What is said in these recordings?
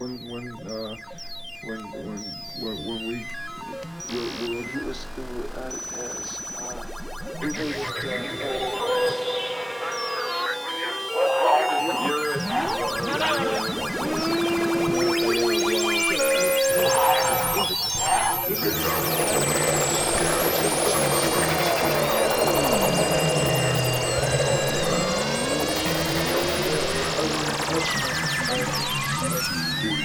when when uh when when when, when we will will do us uh, as uh, we made it All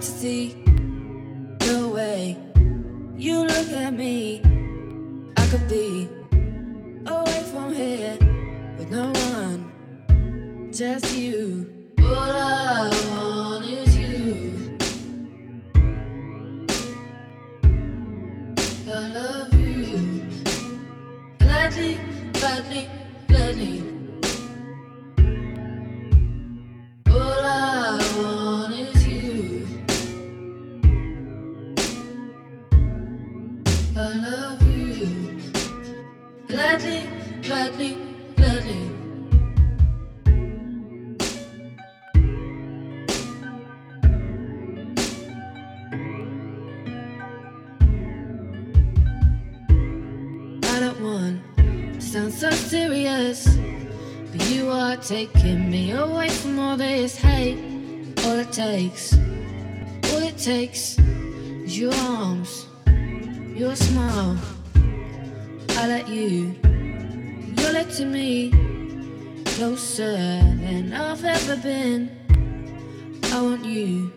to see the way you look at me. I could be away from here with no one, just you. All I want is you. I love you. Gladly, gladly. Taking me away from all this hate. All it takes, all it takes is your arms, your smile. I let you, you're letting me closer than I've ever been. I want you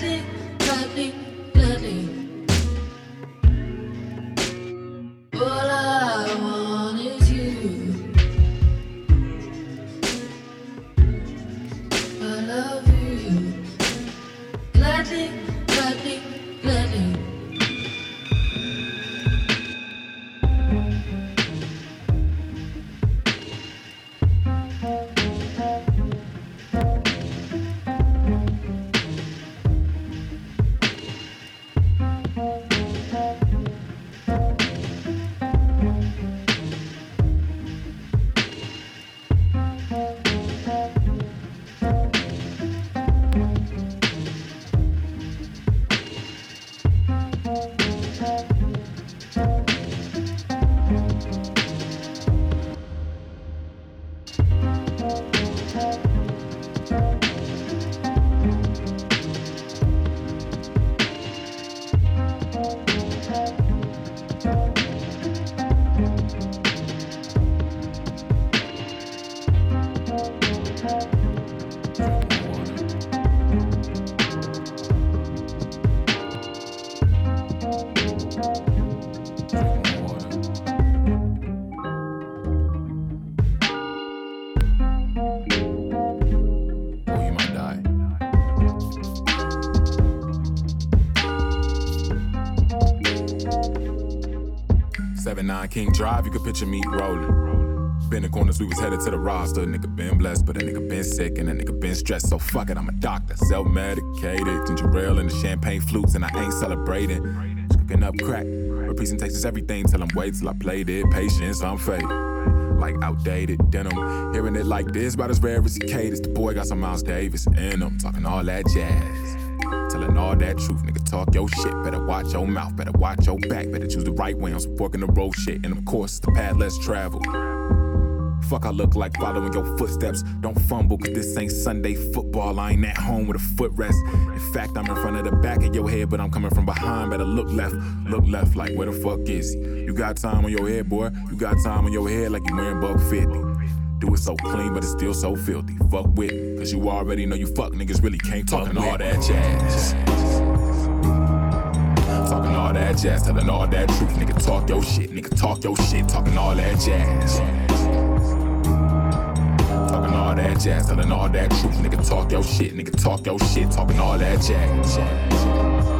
Gladly, King Drive, you could picture me rolling. Been in corners, we was headed to the roster. Nigga been blessed, but a nigga been sick and a nigga been stressed. So fuck it, I'm a doctor, self-medicated. Ginger ale and the champagne flutes, and I ain't celebrating. Just cooking up crack. But presentation's everything. Tell 'em wait till I played it. Patience, I'm faded like outdated denim. Hearing it like this, about as rare as cicadas. The boy got some Miles Davis in him, talking all that jazz. All that truth, nigga, talk your shit. Better watch your mouth, better watch your back. Better choose the right way on some fork in the road shit. And of course, the path less traveled. Fuck, I look like following your footsteps. Don't fumble, cause this ain't Sunday football. I ain't at home with a footrest. In fact, I'm in front of the back of your head, but I'm coming from behind. Better look left, look left, like where the fuck is he? You got time on your head, boy. You got time on your head like you wearing buck 50. Do it so clean, but it's still so filthy. Fuck with cause you already know you fuck niggas really can't talk all that jazz. Talking all that jazz, telling all that truth. Nigga, talk your shit. Nigga, talk your shit. Talking all that jazz. Talking all that jazz, telling all that truth. Nigga, talk your shit. Nigga, talk your shit. Talking all that jazz.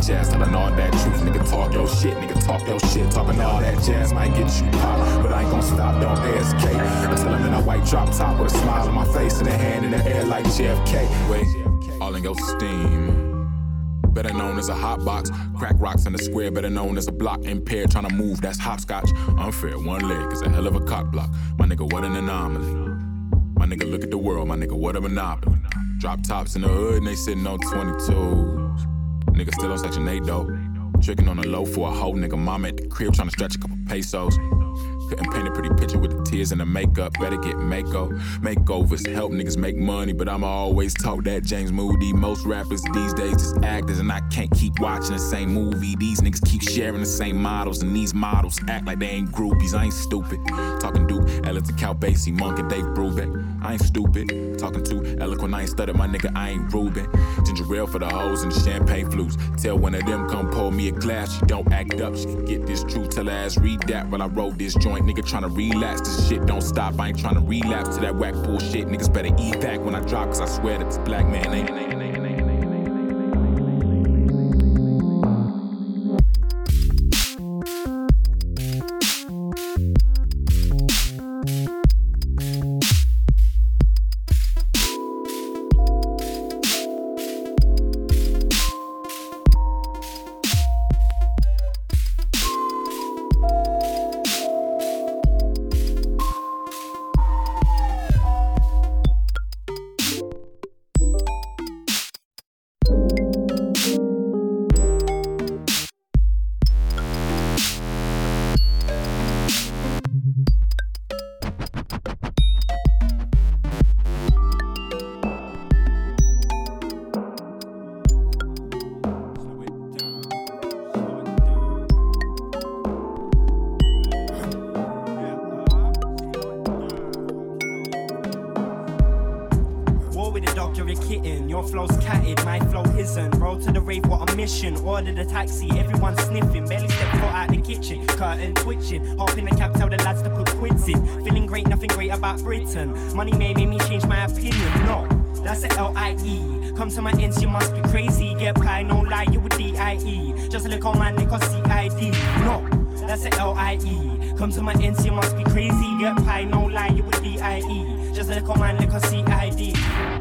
Jazz, telling all that truth. Nigga, talk your shit. Nigga, talk your shit. Talking all that jazz might get you pop, but I ain't gonna stop. Don't ASK. Until I'm in a white drop top with a smile on my face and a hand in the air like JFK. Wait, all in your steam better known as a hot box. Crack rocks in the square, better known as a block impaired. Trying to move, that's hopscotch. Unfair, one leg is a hell of a cock block. My nigga, what an anomaly. My nigga, look at the world, my nigga, what a monopoly. Drop tops in the hood and they sitting on 22s. Nigga still on section 8 though. Tricking on the low for a hoe nigga. Mom at the crib trying to stretch a couple pesos. Couldn't paint a pretty picture with the tears and the makeup. Better get mako. Makeovers help niggas make money, but I'ma always talk that James Moody. Most rappers these days just actors, and I can't keep watching the same movie. These niggas keep sharing the same models, and these models act like they ain't groupies. I ain't stupid. Talking Duke, Ellington, Count Basie, Monk, and Dave Brubeck. I ain't stupid. Talking too eloquent, I ain't stutter, my nigga, I ain't Ruben. Ginger ale for the hoes and the champagne flutes. Tell one of them come pour me a glass. She don't act up, she can get this truth. Tell her ass read that while I roll this joint. Nigga tryna relax, this shit don't stop. I ain't tryna relapse to that whack bullshit. Niggas better eat back when I drop, cause I swear that this black man ain't. ain't, ain't, rave, what a. Taxi, everyone sniffing. Barely step foot out the kitchen. Curtain twitching. Hop in the cab, tell the lads to put quids in. Feeling great, nothing great about Britain. Money may make me change my opinion. No, that's the L-I-E. Come to my ends, you must be crazy. Get pie, no lie, you a D-I-E. Just a little man, they call C-I-D. No, that's the L-I-E. Come to my ends, you must be crazy. Get pie, no lie, you a D-I-E. Just a little my they call C-I-D.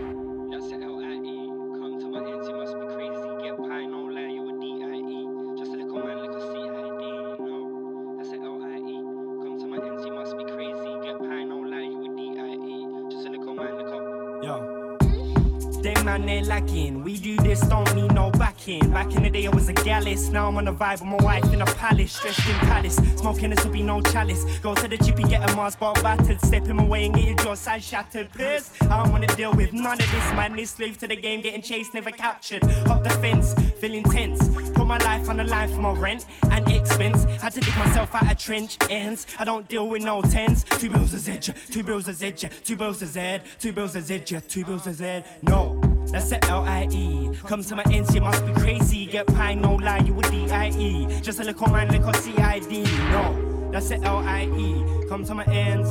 This, don't need no backing. Back in the day, I was a gallus. Now I'm on a vibe with my wife in a palace. Stretched in palace. Smoking, this will be no chalice. Go to the chippy, get a Mars bar battered. Step in my way and get your jaw side shattered. Please, I don't wanna deal with none of this madness. Slave to the game, getting chased, never captured. Up the fence, feeling tense. Put my life on the line for my rent and expense. Had to dig myself out of trench ends. I don't deal with no tens. Two bills a Z, two bills a Z, two bills a Z, two bills a Z, two bills a Z. No. That's the L-I-E. Come to my ends, you must be crazy. Get pie, no lie, you with a D-I-E. Just a little man, little C-I-D. No, that's the L-I-E. Come to my ends.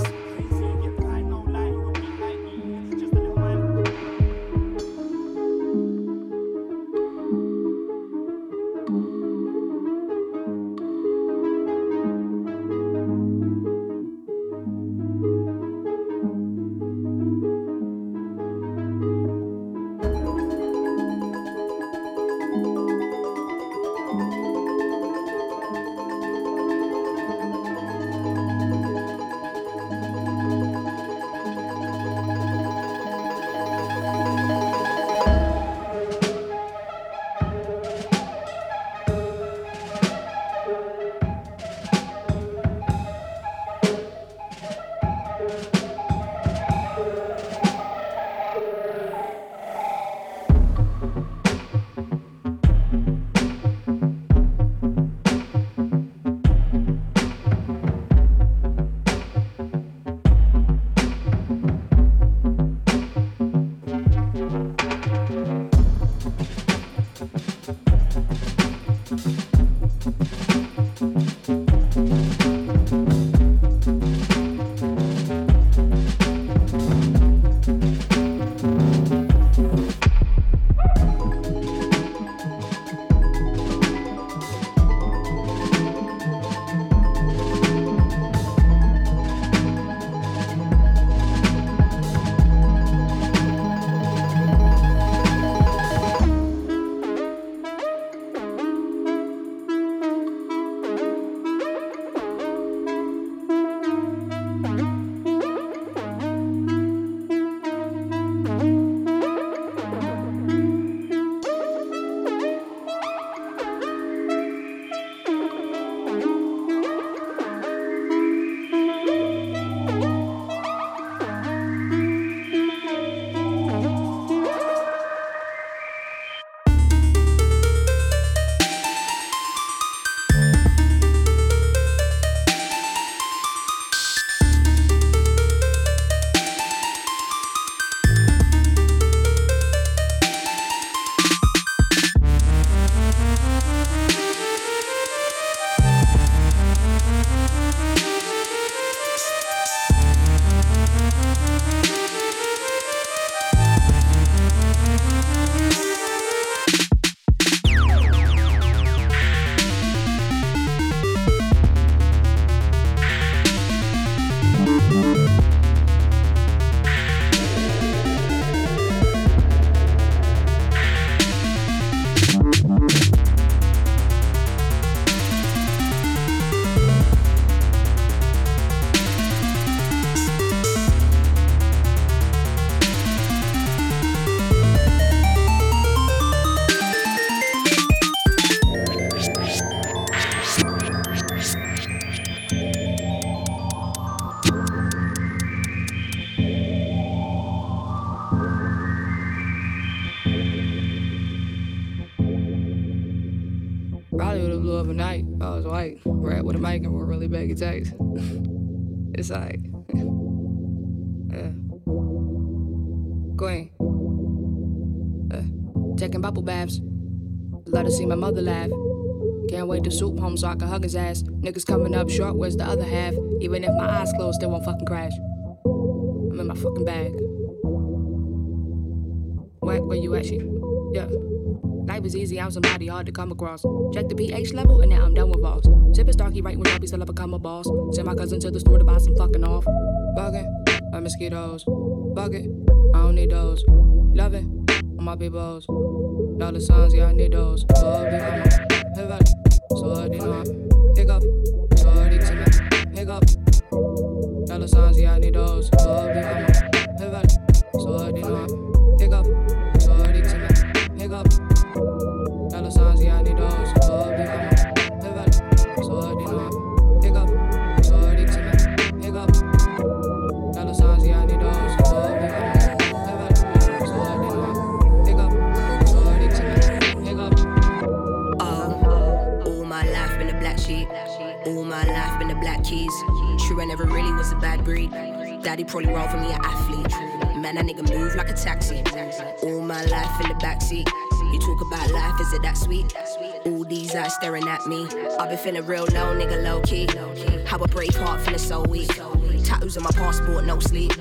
So I can hug his ass. Niggas coming up short, where's the other half? Even if my eyes closed, they won't fucking crash. I'm in my fucking bag. Where, where you at, shit? Yeah. Life is easy, I'm somebody hard to come across. Check the pH level, and now I'm done with balls. Sipping Starkey right when I be still up become a boss. Send my cousin to the store to buy some fucking off. Bugging, like mosquitoes. Bucket, I don't need those. Loving, on my peoples. Dollar signs, yeah, I need those. Mama, hey, valley. So, I did not Daddy probably wrong for me an athlete. Man, that nigga move like a taxi. All my life in the backseat. You talk about life, is it that sweet? All these eyes staring at me. I've been feeling real low, nigga, low key. How a brave heart feeling so weak. Tattoos on my passport, no sleep.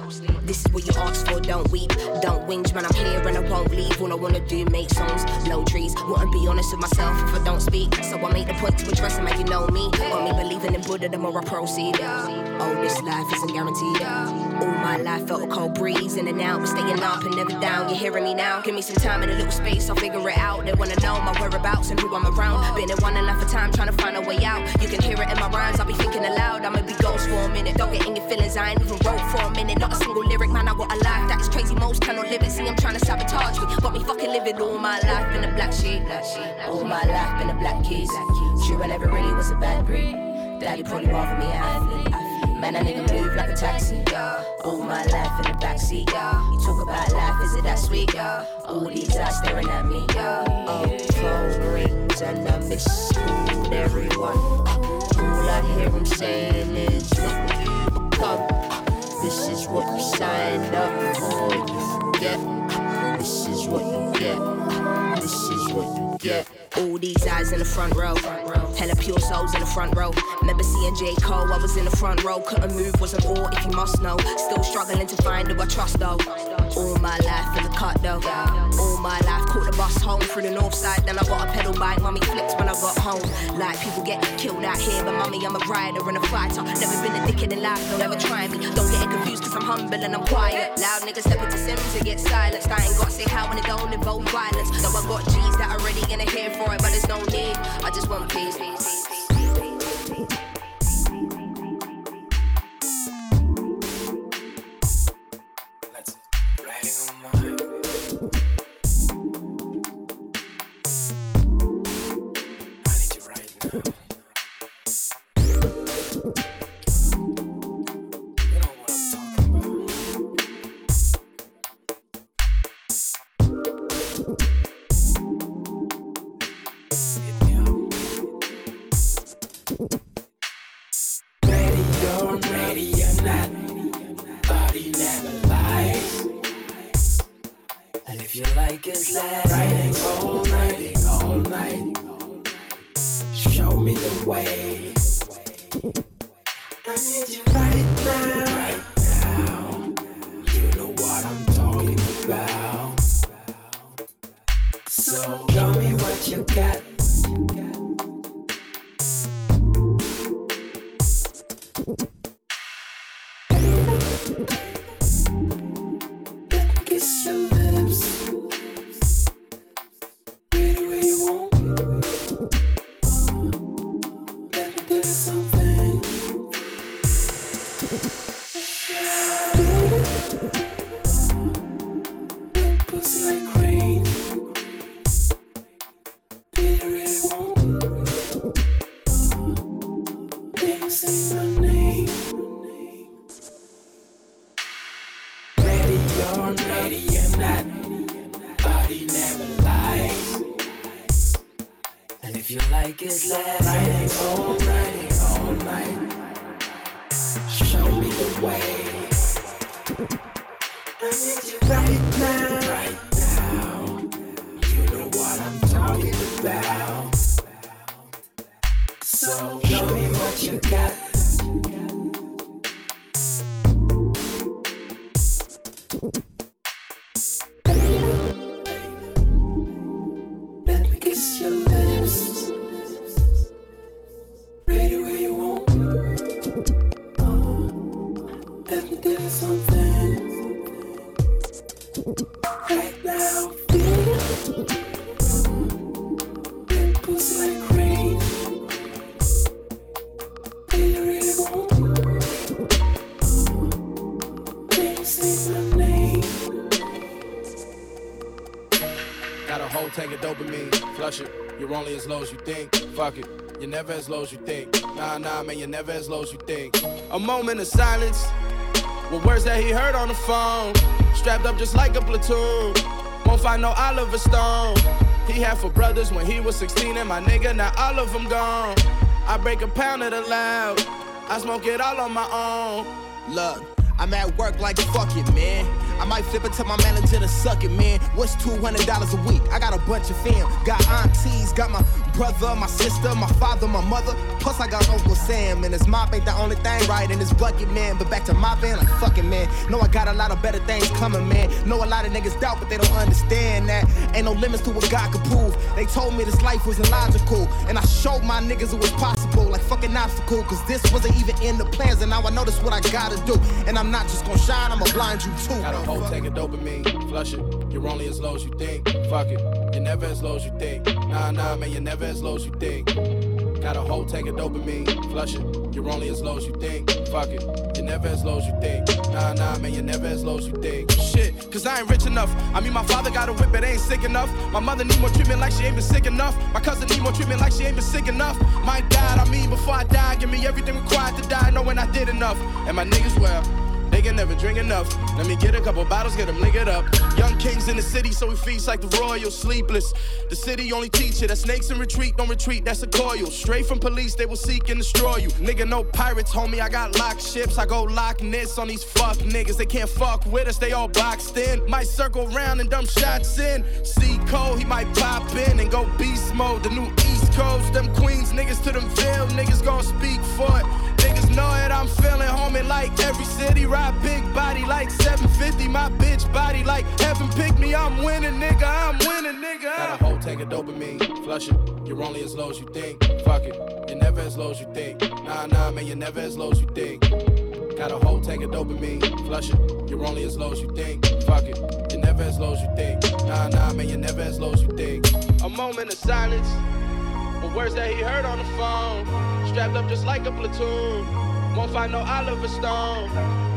This is what you asked for, don't weep. Don't whinge, man, I'm here and I won't leave. All I wanna do, make songs, blow trees. Wouldn't be honest with myself if I don't speak. So I make the point to address and you know me. Me believing in Buddha, the more I proceed. Oh, this life isn't guaranteed. All my life felt a cold breeze in and out, but staying up and never down. You're hearing me now? Give me some time and a little space, I'll figure it out. They wanna know my whereabouts and who I'm around. Been in one life of time trying to find a way out. You can hear it in my rhymes, I'll be thinking aloud. I'ma be ghost for a minute. Don't get in your feelings, I ain't even wrote for a minute. Not a single lyric, man, I got a life that is crazy. Most cannot live it. See, I'm trying to sabotage me. Got me fucking living all my life in a black sheep. All my life in a black keys. True, I never really was a bad breed. Daddy probably rather me athlete. Man, that nigga move like a taxi. Yeah. All my life in the backseat. Yeah. You talk about life, is it that sweet? Yeah. All these eyes staring at me. Yeah. Oh, phone rings and I miss everyone. All I hear them saying is, look. This is what you signed up for. You forget. This is what you get. This is what you get. All these eyes in the front row. Hella pure souls in the front row. Remember seeing J. Cole, I was in the front row. Couldn't move, was an all if you must know. Still struggling to find who I trust though. All my life in the cut though. All my life caught the bus home through the north side. Then I got a pedal bike, mommy flips when I got home. Like people get killed out here, but mommy, I'm a rider and a fighter. Never been a dickhead in life, don't ever try me. Don't get it confused, cause I'm humble and I'm quiet. Loud niggas step into Sims and get silenced. I ain't got to say how when it don't involve violence. Though I got G's that are already gonna hear for it, but there's no need. I just want peace. Never as low as you think. Nah, nah, man, you're never as low as you think. A moment of silence, with words that he heard on the phone. Strapped up just like a platoon. Won't find no Oliver Stone. He had four brothers when he was 16, and my nigga, now all of them gone. I break a pound of the loud. I smoke it all on my own. Look, I'm at work like fuck it, man. I might flip it to my manager to suck it, man. What's $200 a week? I got a bunch of fam. Got aunties, got my brother, my sister, my father, my mother. Plus, I got Uncle Sam, and his mop ain't the only thing right in his bucket, man. But back to my van, like fucking, man. Know I got a lot of better things coming, man. Know a lot of niggas doubt, but they don't understand that. Ain't no limits to what God could prove. They told me this life was illogical, and I showed my niggas it was possible, like fucking obstacle. Cause this wasn't even in the plans, and now I know this what I gotta do. And I'm not just gonna shine, I'ma blind you too. Got a whole tank of dopamine, flush it. You're only as low as you think. Fuck it, you're never as low as you think. Nah, nah, man, you're never as low as you think. Got a whole tank of dopamine, flush it. You're only as low as you think. Fuck it, you're never as low as you think. Nah, nah, man, you're never as low as you think. Shit, cause I ain't rich enough. I mean, my father got a whip, but ain't sick enough. My mother need more treatment like she ain't been sick enough. My cousin need more treatment like she ain't been sick enough. My dad, I mean, before I die, give me everything required to die, knowing I did enough. And my niggas, well. They can never drink enough. Let me get a couple bottles, get them liquored up. Young kings in the city, so we feast like the royal, sleepless. The city only teach you that snakes in retreat don't retreat, that's a coil. Straight from police, they will seek and destroy you. Nigga, no pirates, homie, I got locked ships. I go lock nits on these fuck niggas. They can't fuck with us, they all boxed in. Might circle round and dump shots in. See Cole, he might pop in and go beast mode. The new East Coast, them Queens niggas to them Ville niggas gon' speak for it. Know it, I'm feeling homie like every city. Ride big body like 750. My bitch body like heaven pick me. I'm winning, nigga. I'm winning, nigga. Got a whole tank of dopamine. Flush it. You're only as low as you think. Fuck it. You're never as low as you think. Nah, nah, man, you're never as low as you think. Got a whole tank of dopamine. Flush it. You're only as low as you think. Fuck it. You're never as low as you think. Nah, nah, man, you're never as low as you think. A moment of silence. With words that he heard on the phone. Strapped up just like a platoon. Won't find no Oliver Stone.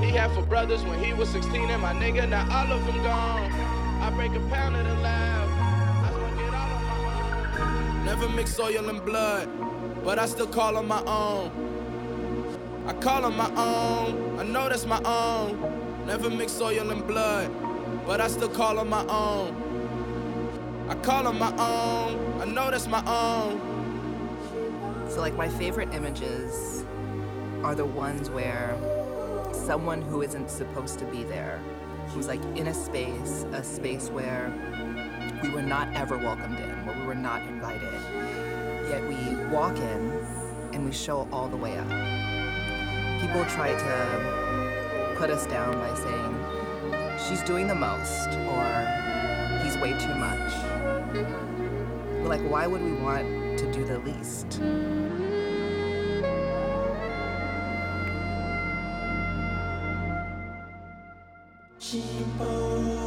He had four brothers when he was 16, and my nigga, now all of them gone. I break a pound of the own. Never mix oil and blood, but I still call on my own. I call on my own, I know that's my own. Never mix oil and blood, but I still call on my own. I call on my own, I know that's my own. So, like, my favorite images are the ones where someone who isn't supposed to be there, who's like in a space, a space where we were not ever welcomed in, where we were not invited, yet we walk in and we show all the way up. People try to put us down by saying, she's doing the most, or he's way too much. But like, why would we want do the least? Cheap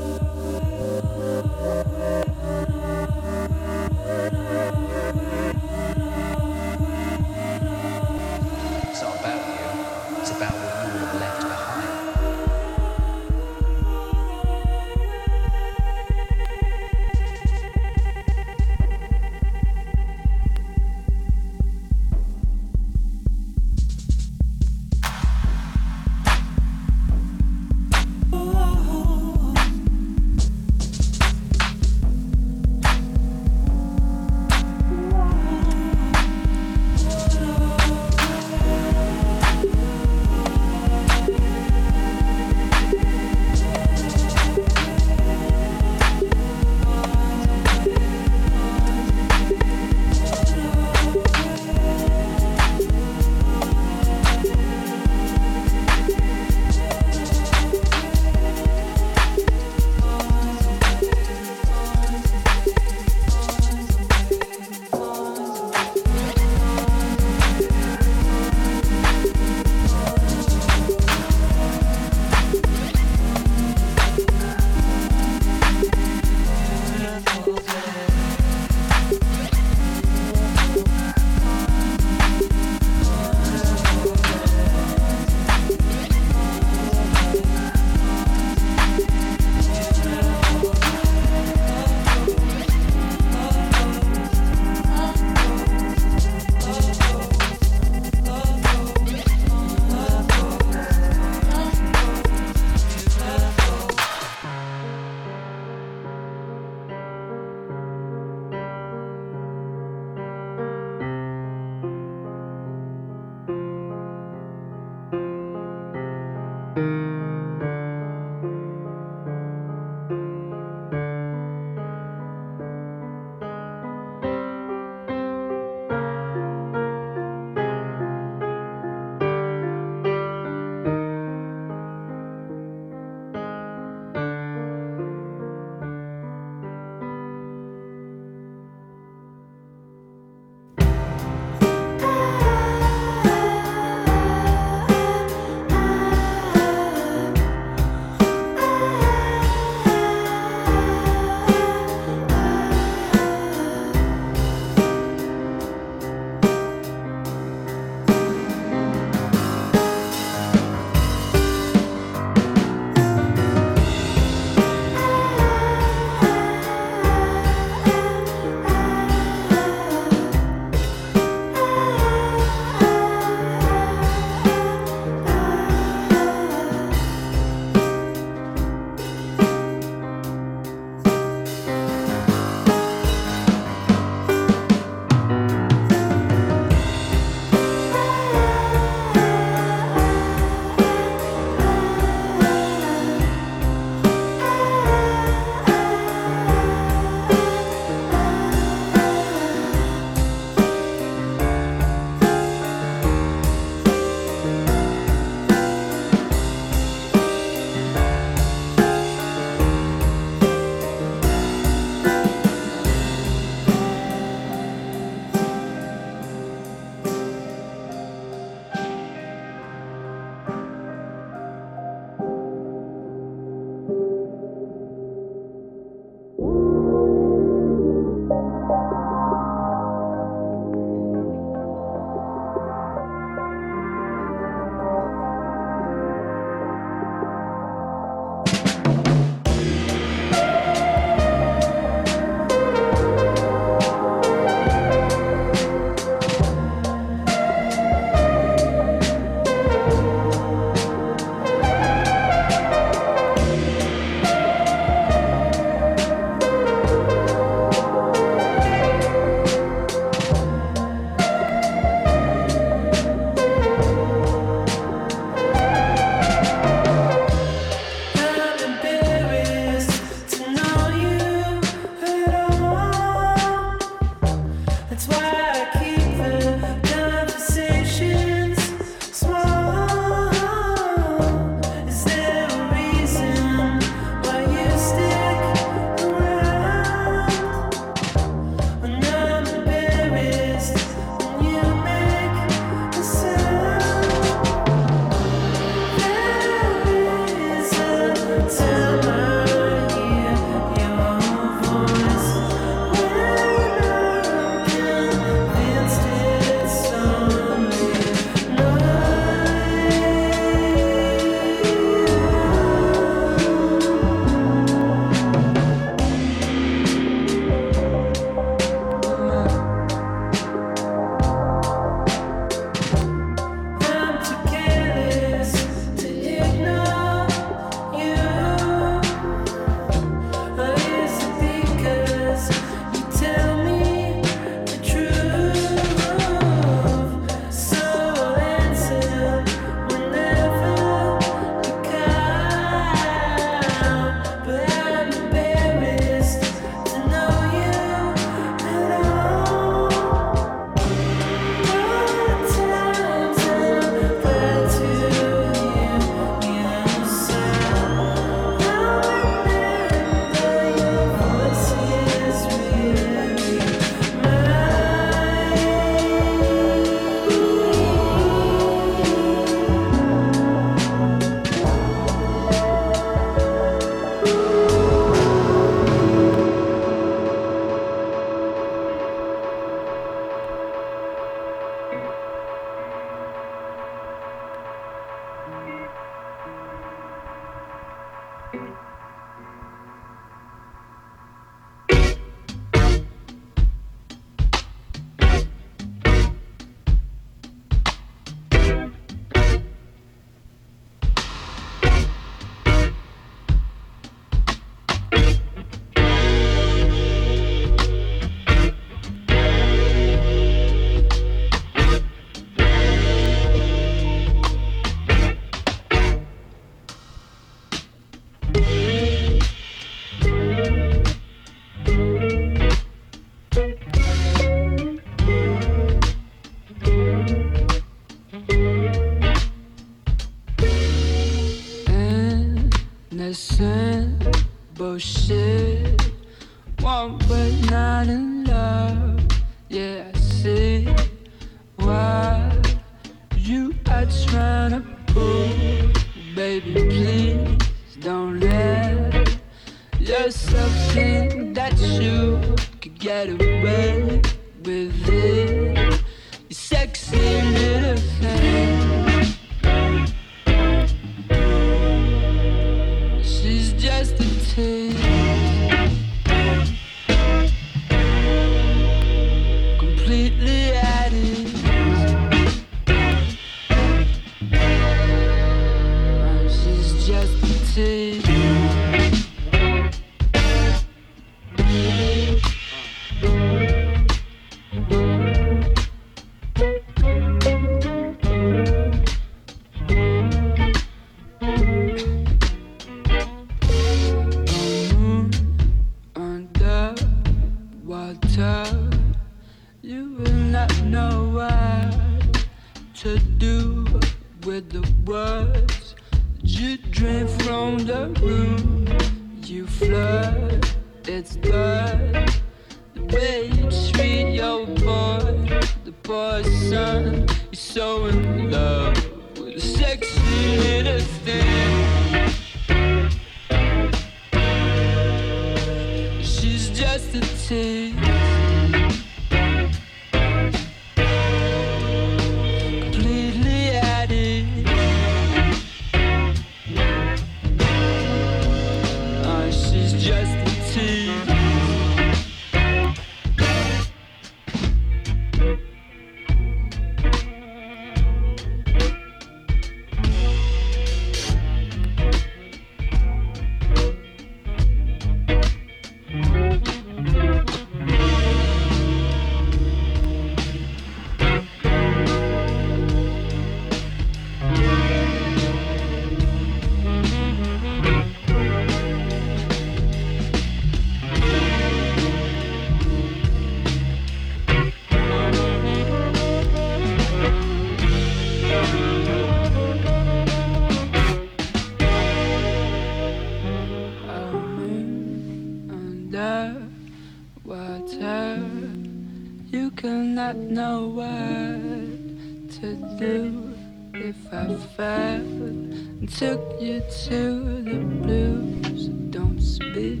to the blues. Don't speak,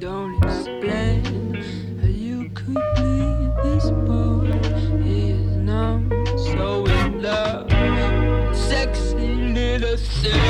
don't explain how you could leave this boy. He is numb, so in love. Sexy little thing.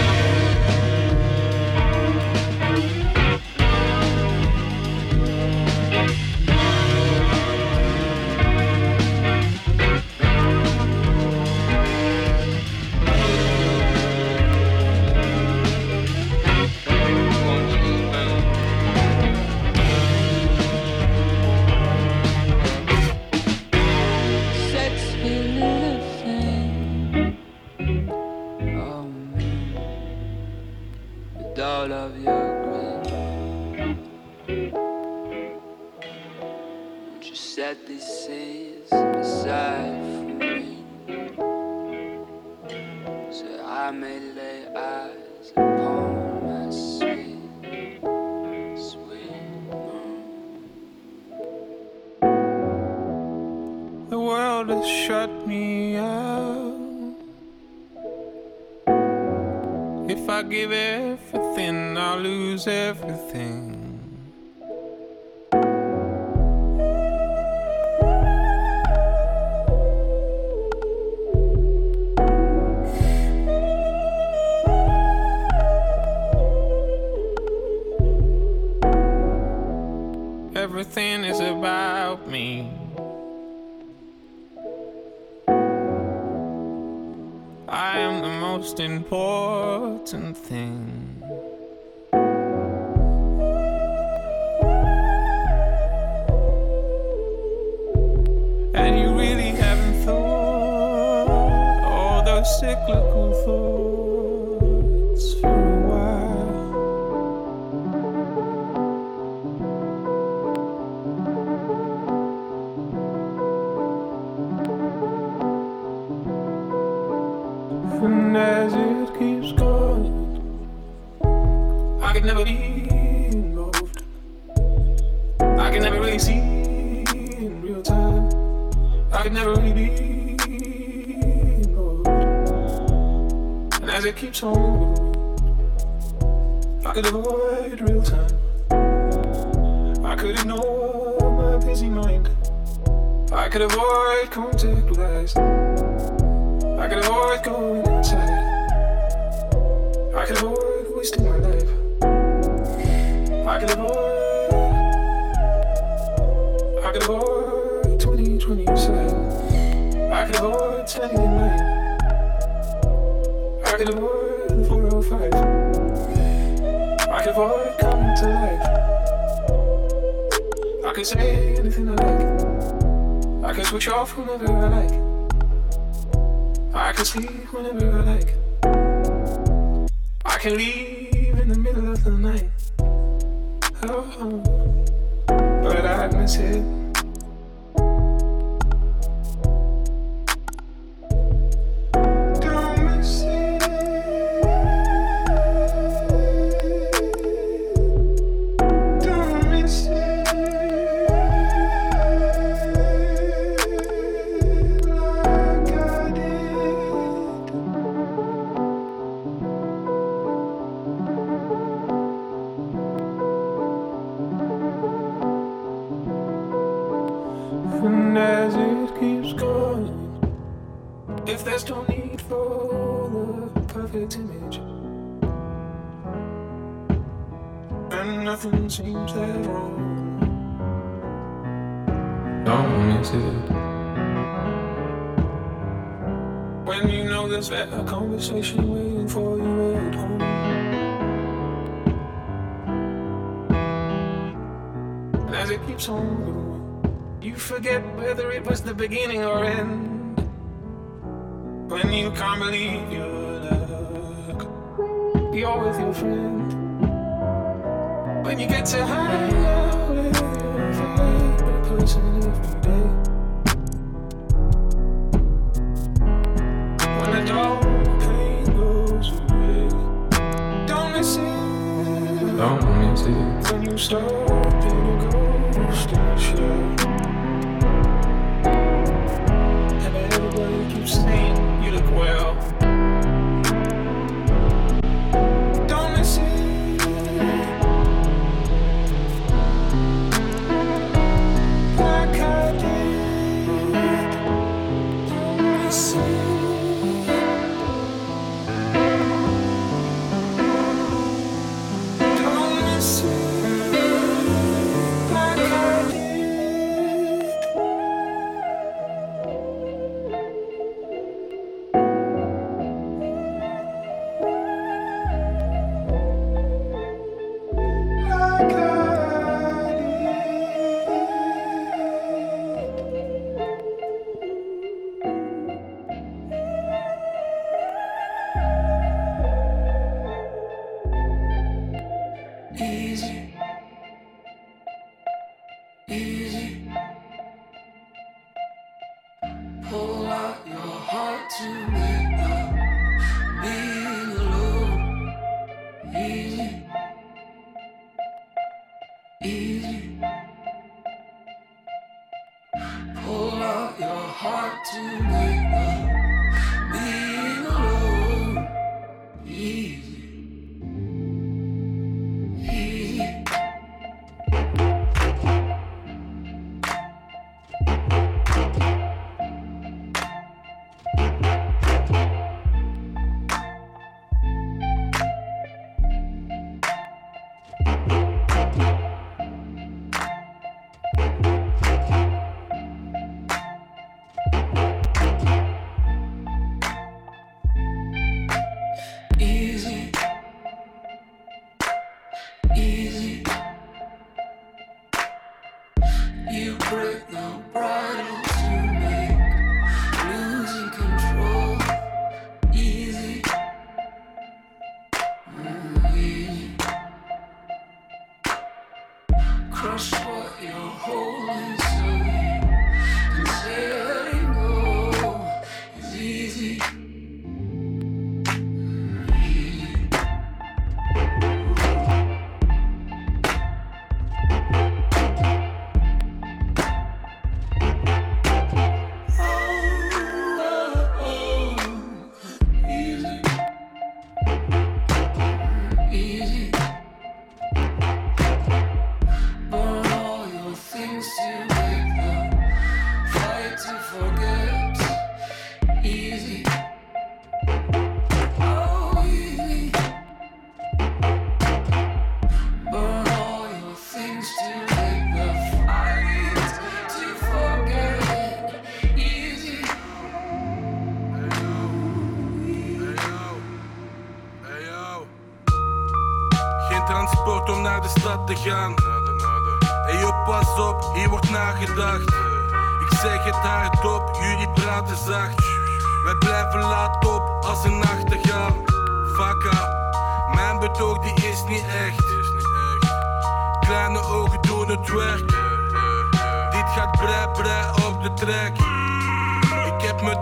And as it keeps going, I could never be involved. I could never really see in real time. I could never really be involved. And as it keeps on going, I could avoid real time. I could ignore my busy mind. I could avoid contact with eyes. I could avoid going inside. I could avoid wasting my life. I could avoid. I could avoid 2020 side. I could avoid in line. I could avoid the 405. I could avoid coming to life. I could say anything I like. I could switch off whenever I like. I can sleep whenever I like. I can leave in the middle of the night. Oh, but I miss it. As it keeps on going, you forget whether it was the beginning or end. When you can't believe your luck, you're with your friend. When you get to hang out with your favorite person every day. When the dull pain goes away, don't miss it. Don't miss it. When you stop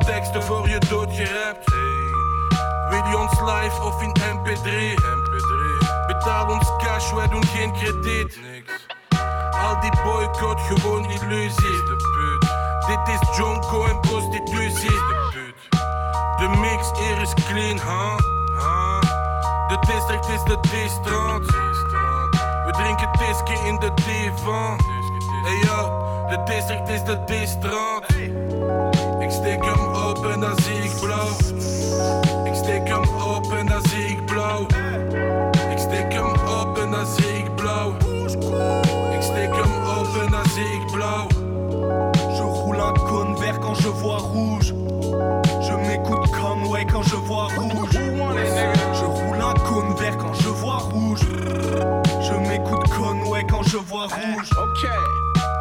teksten voor je doodgerapt. Wil je ons live of in MP3? Betaal ons cash, wij doen geen krediet. Al die boycott, gewoon illusie. Dit is Jonko en prostitutie. De mix hier is clean, huh? De district is de D-strand. We drinken tiski in de divan. Hey yo, de district is de D-strand. Ik steek hem open zie ik blauw. Ik steek hem open zie ik blauw. Ik steek hem open zie ik blauw. Ik steek hem open zie ik blauw. Je roule un cône vert quand je vois rouge. Je m'écoute comme ouais quand je vois rouge. Je roule un cône vert quand je vois rouge. Je m'écoute comme ouais quand je vois rouge. Ok.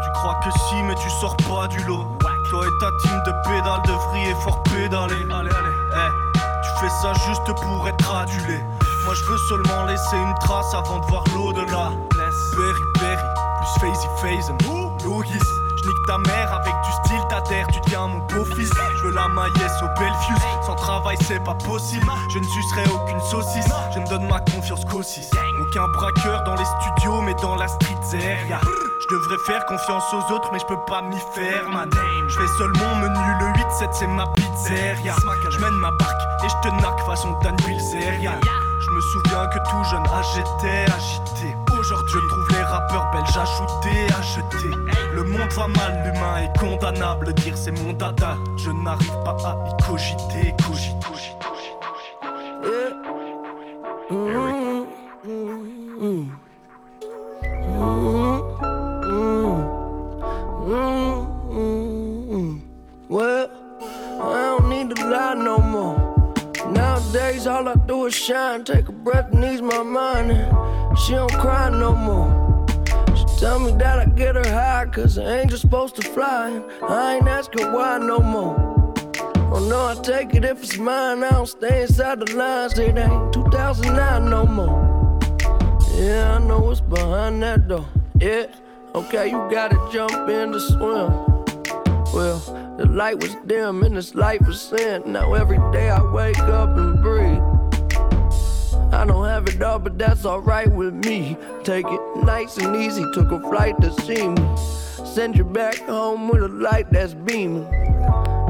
Tu crois que si, mais tu sors pas du lot. Et ta team de pédales devriez fort pédaler. Allez, allez. Eh, tu fais ça juste pour être adulé. Moi je veux seulement laisser une trace avant de voir l'au-delà. Berry, Berry, plus Fazy Fazen. Logis, nique ta mère avec du style, t'adhères, tu deviens mon beau-fils. Je veux la maillesse au Belfius, sans travail c'est pas possible. Je ne sucerai aucune saucisse, je ne donne ma confiance qu'au 6. Aucun braqueur dans les studios, mais dans la street area. Je devrais faire confiance aux autres, mais je peux pas m'y faire, man. Je fais seulement menu le 8-7, c'est ma pizzeria. Je mène ma barque et je te naque façon Dan Bilzerian. Je me souviens que tout jeune âge j'étais agité. Aujourd'hui, je trouve les rappeurs belges à jeter. Le monde va mal, l'humain est condamnable. Dire c'est mon dada, je n'arrive pas à y cogiter, cogiter. Shine, take a breath and ease my mind. She don't cry no more. She tell me that I get her high, cause an angel's supposed to fly. I ain't asking why no more. Oh no, I take it if it's mine. I don't stay inside the lines. It ain't 2009 no more. Yeah, I know what's behind that door. Yeah, okay, you gotta jump in to swim. Well, the light was dim and this light was sin. Now every day I wake up and breathe. I don't have it all, but that's alright with me. Take it nice and easy, took a flight to see me. Send you back home with a light that's beaming.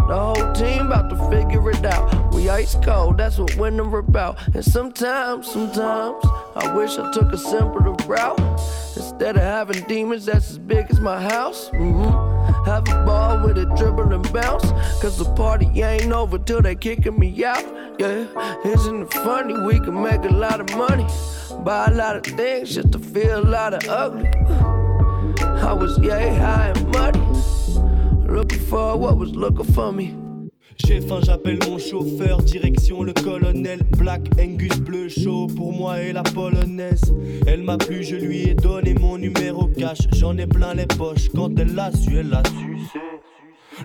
The whole team about to figure it out. We ice cold, that's what winter about. And sometimes, sometimes, I wish I took a simpler route. Instead of having demons that's as big as my house. Mm-hmm. Have a ball with a dribble and bounce. Cause the party ain't over till they kicking me out. Yeah, isn't it funny? We can make a lot of money. Buy a lot of things just to feel a lot of ugly. I was yay high and muddy. Looking for what was looking for me. J'ai faim, j'appelle mon chauffeur, direction le colonel Black Angus bleu chaud pour moi et la polonaise. Elle m'a plu, je lui ai donné mon numéro cash, j'en ai plein les poches. Quand elle l'a su, elle l'a su.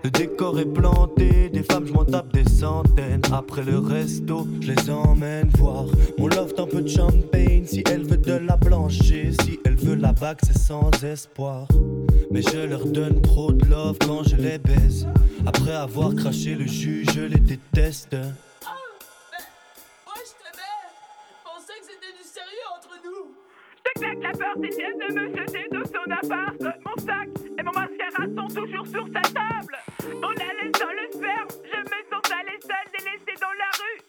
Le décor est planté, des femmes, je m'en tape des centaines. Après le resto, je les emmène voir mon loft, un peu de champagne. Si elle veut de la blancher, si elle veut la bague, c'est sans espoir. Mais je leur donne trop de love quand je les baise. Après avoir craché le jus, je les déteste. pensais que c'était du sérieux entre nous. Je claque la porte et vient de me jeter de son appart. Mon sac et mon mascara sont toujours sur sa table. On la laisse dans le sperme. Je me sens et seule, délaissée dans la rue.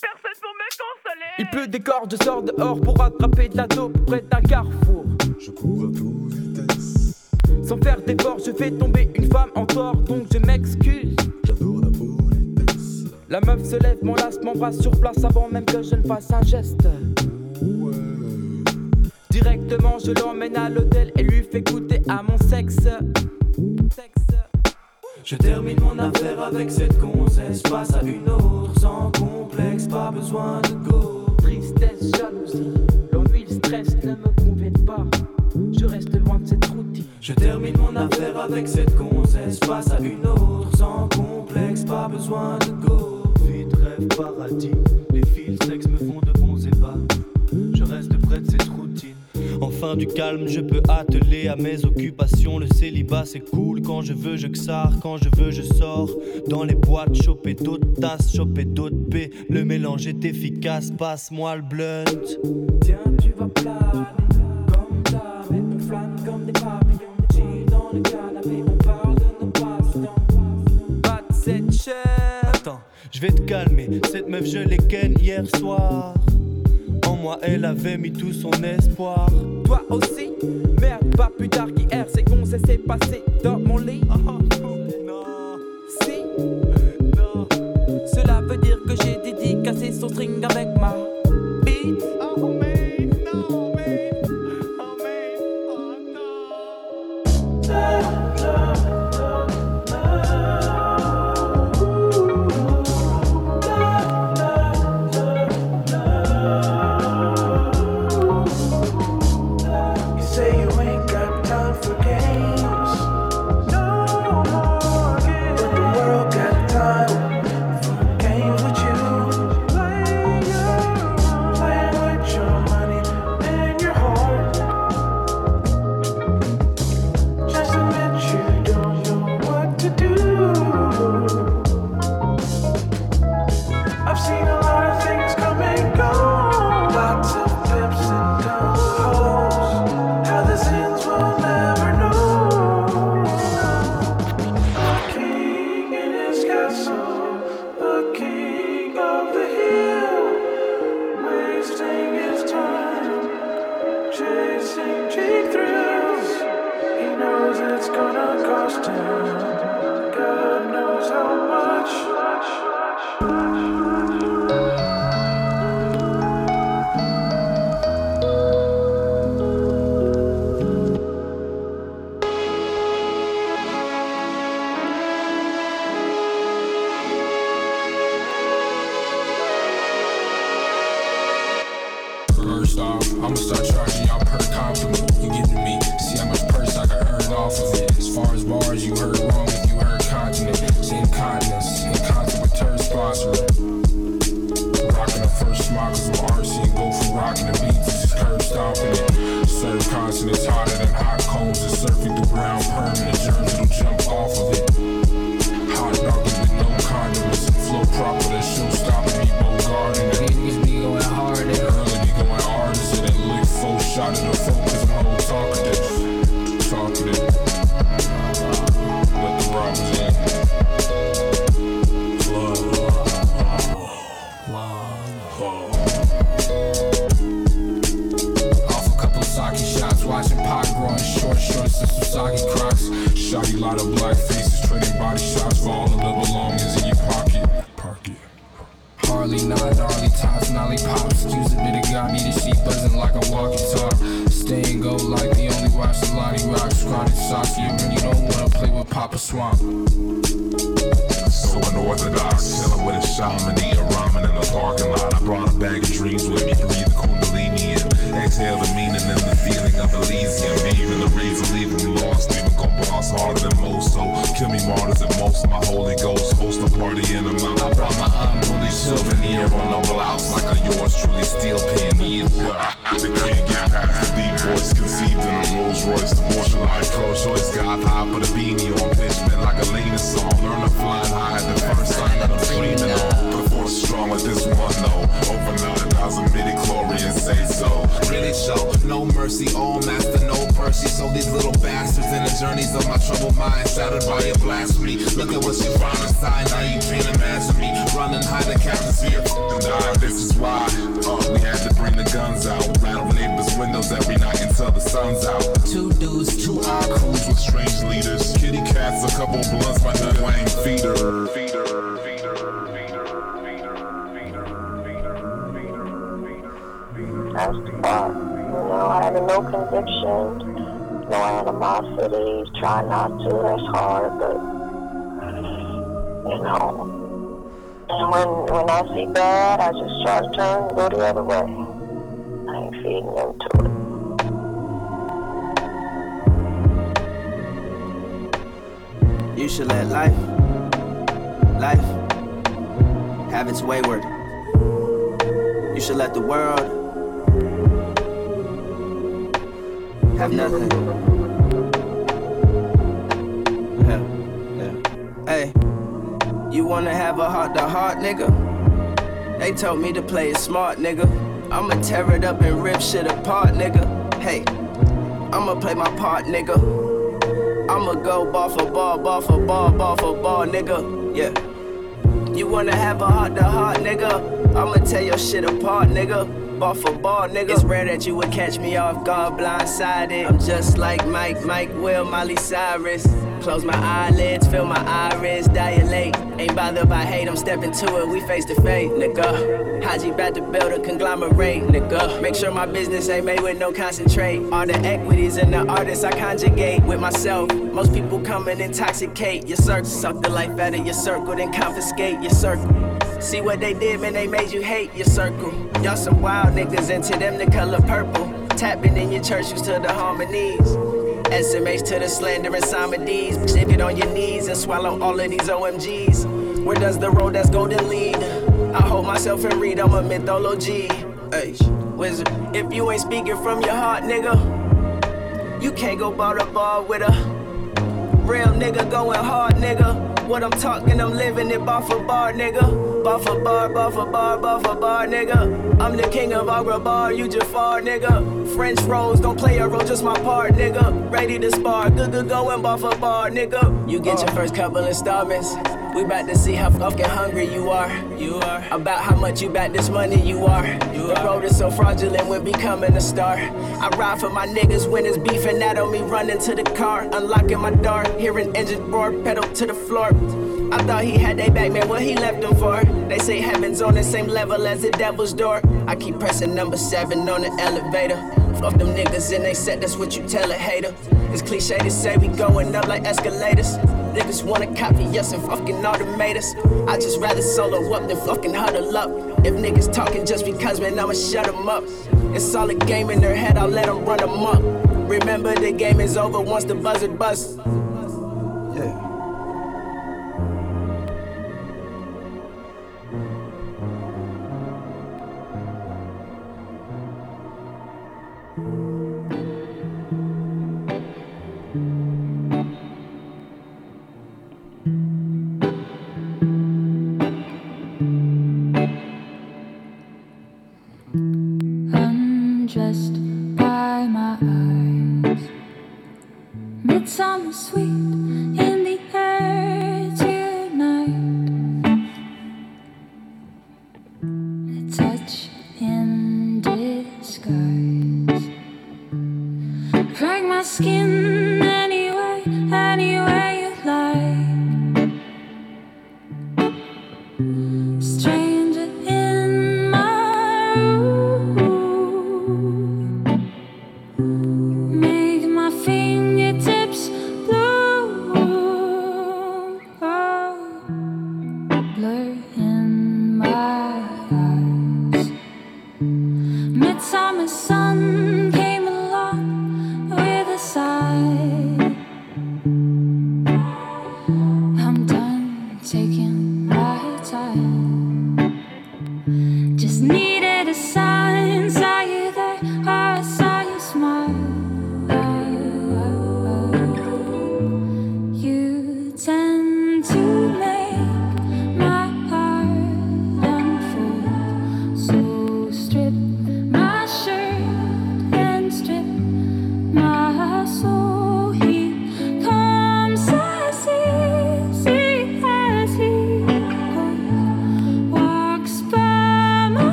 Personne pour me consoler. Il pleut des cordes, je sors dehors pour attraper de la dope près d'un carrefour. Je cours à toute vitesse. Sans faire d'effort, je fais tomber une femme en tort, donc je m'excuse. J'adore la politesse. La meuf se lève, m'enlace, m'embrasse sur place avant même que je ne fasse un geste. Directement, je l'emmène à l'hôtel et lui fais goûter à mon sexe. Je termine mon affaire avec cette gonzesse, passe à une autre sans complexe, pas besoin de go. Tristesse, jalousie, l'ennui, le stress ne me conviennent pas. Je reste loin de cette routine. Je termine mon affaire avec cette gonzesse, passe à une autre sans complexe, pas besoin de go. Vite rêve paradis, les fils sexe me font de bons ébats. Enfin du calme, je peux atteler à mes occupations. Le célibat c'est cool quand je veux, je xar, quand je veux, je sors. Dans les boîtes, choper d'autres tasses, choper d'autres paix. Le mélange est efficace, passe-moi le blunt. Tiens, tu vas planer comme d'hab et on flâne comme des papillons. Chill dans le canapé, on parle de nos passe-temps. Pas de cette chair. Attends, je vais te calmer. Cette meuf, je l'ai ken hier soir. Moi, elle avait mis tout son espoir. Toi aussi Merde, pas plus tard qu'hier, c'est qu'on s'est passé dans mon lit. Si Cela veut dire que j'ai dédicacé son string avec ma troubled mind, shattered by your blasphemy. Look at what you found inside, now you can't imagine me. Running high, the captain's here, die. This is why uh, we had to bring the guns out. Rattle neighbors' windows every night until the sun's out. Two dudes, two odd crews with strange leaders. Kitty cats, a couple blunts, my nut wang feeder. You know, I had no conviction, no animosity, try not to, that's hard, but, you know. And when, when I see bad, I just try to turn and go the other way. I ain't feeding into it. You should let life, life, have its wayward. You should let the world have nothing. Yeah, yeah. Hey, you wanna have a heart to heart, nigga? They told me to play it smart, nigga. I'ma tear it up and rip shit apart, nigga. Hey, I'ma play my part, nigga. I'ma go ball for ball, ball for ball, ball for ball, nigga. Yeah. You wanna have a heart to heart, nigga? I'ma tear your shit apart, nigga. Ball for ball, nigga. It's rare that you would catch me off guard, blindsided. I'm just like Mike, Mike Will, Miley Cyrus. Close my eyelids, feel my iris dilate. Ain't bothered by hate, I'm stepping to it, we face to face, nigga. Haji about to build a conglomerate, nigga. Make sure my business ain't made with no concentrate. All the equities in the artists I conjugate with myself. Most people come and intoxicate your circle. Suck the life out of your circle, then confiscate your circle. See what they did, man, they made you hate your circle. Y'all some wild niggas, into them the color purple. Tapping in your church, used to the harmonies. SMH to the slander and Simon D's. Stick it on your knees and swallow all of these OMGs. Where does the road that's golden lead? I hold myself and read, I'm a mythology. H, wizard. If you ain't speaking from your heart, nigga, you can't go bar to bar with a real nigga going hard, nigga. What I'm talking, I'm living it bar for bar, nigga. Bar for bar, bar for bar, bar for bar, nigga. I'm the king of Agrabah, you Jafar, nigga. French rolls, don't play a role, just my part, nigga. Ready to spar, good, good going bar for bar, nigga. You get your first couple installments. We about to see how fucking hungry you are. You are. About how much you bet this money you are. You the road is so fraudulent when becoming a star. I ride for my niggas when it's beefing out on me, running to the car, unlocking my door, hearing engine roar, pedal to the floor. I thought he had they back, man, what he left them for? They say heaven's on the same level as the devil's door. I keep pressing number seven on the elevator. Fuck them niggas and they said that's what you tell a hater. It's cliche to say we going up like escalators. Niggas wanna copy us and fucking automate us. I just rather solo up than fucking huddle up. If niggas talking just because, man, I'ma shut them up. It's all a game in their head, I'll let them run them up. Remember, the game is over once the buzzer busts.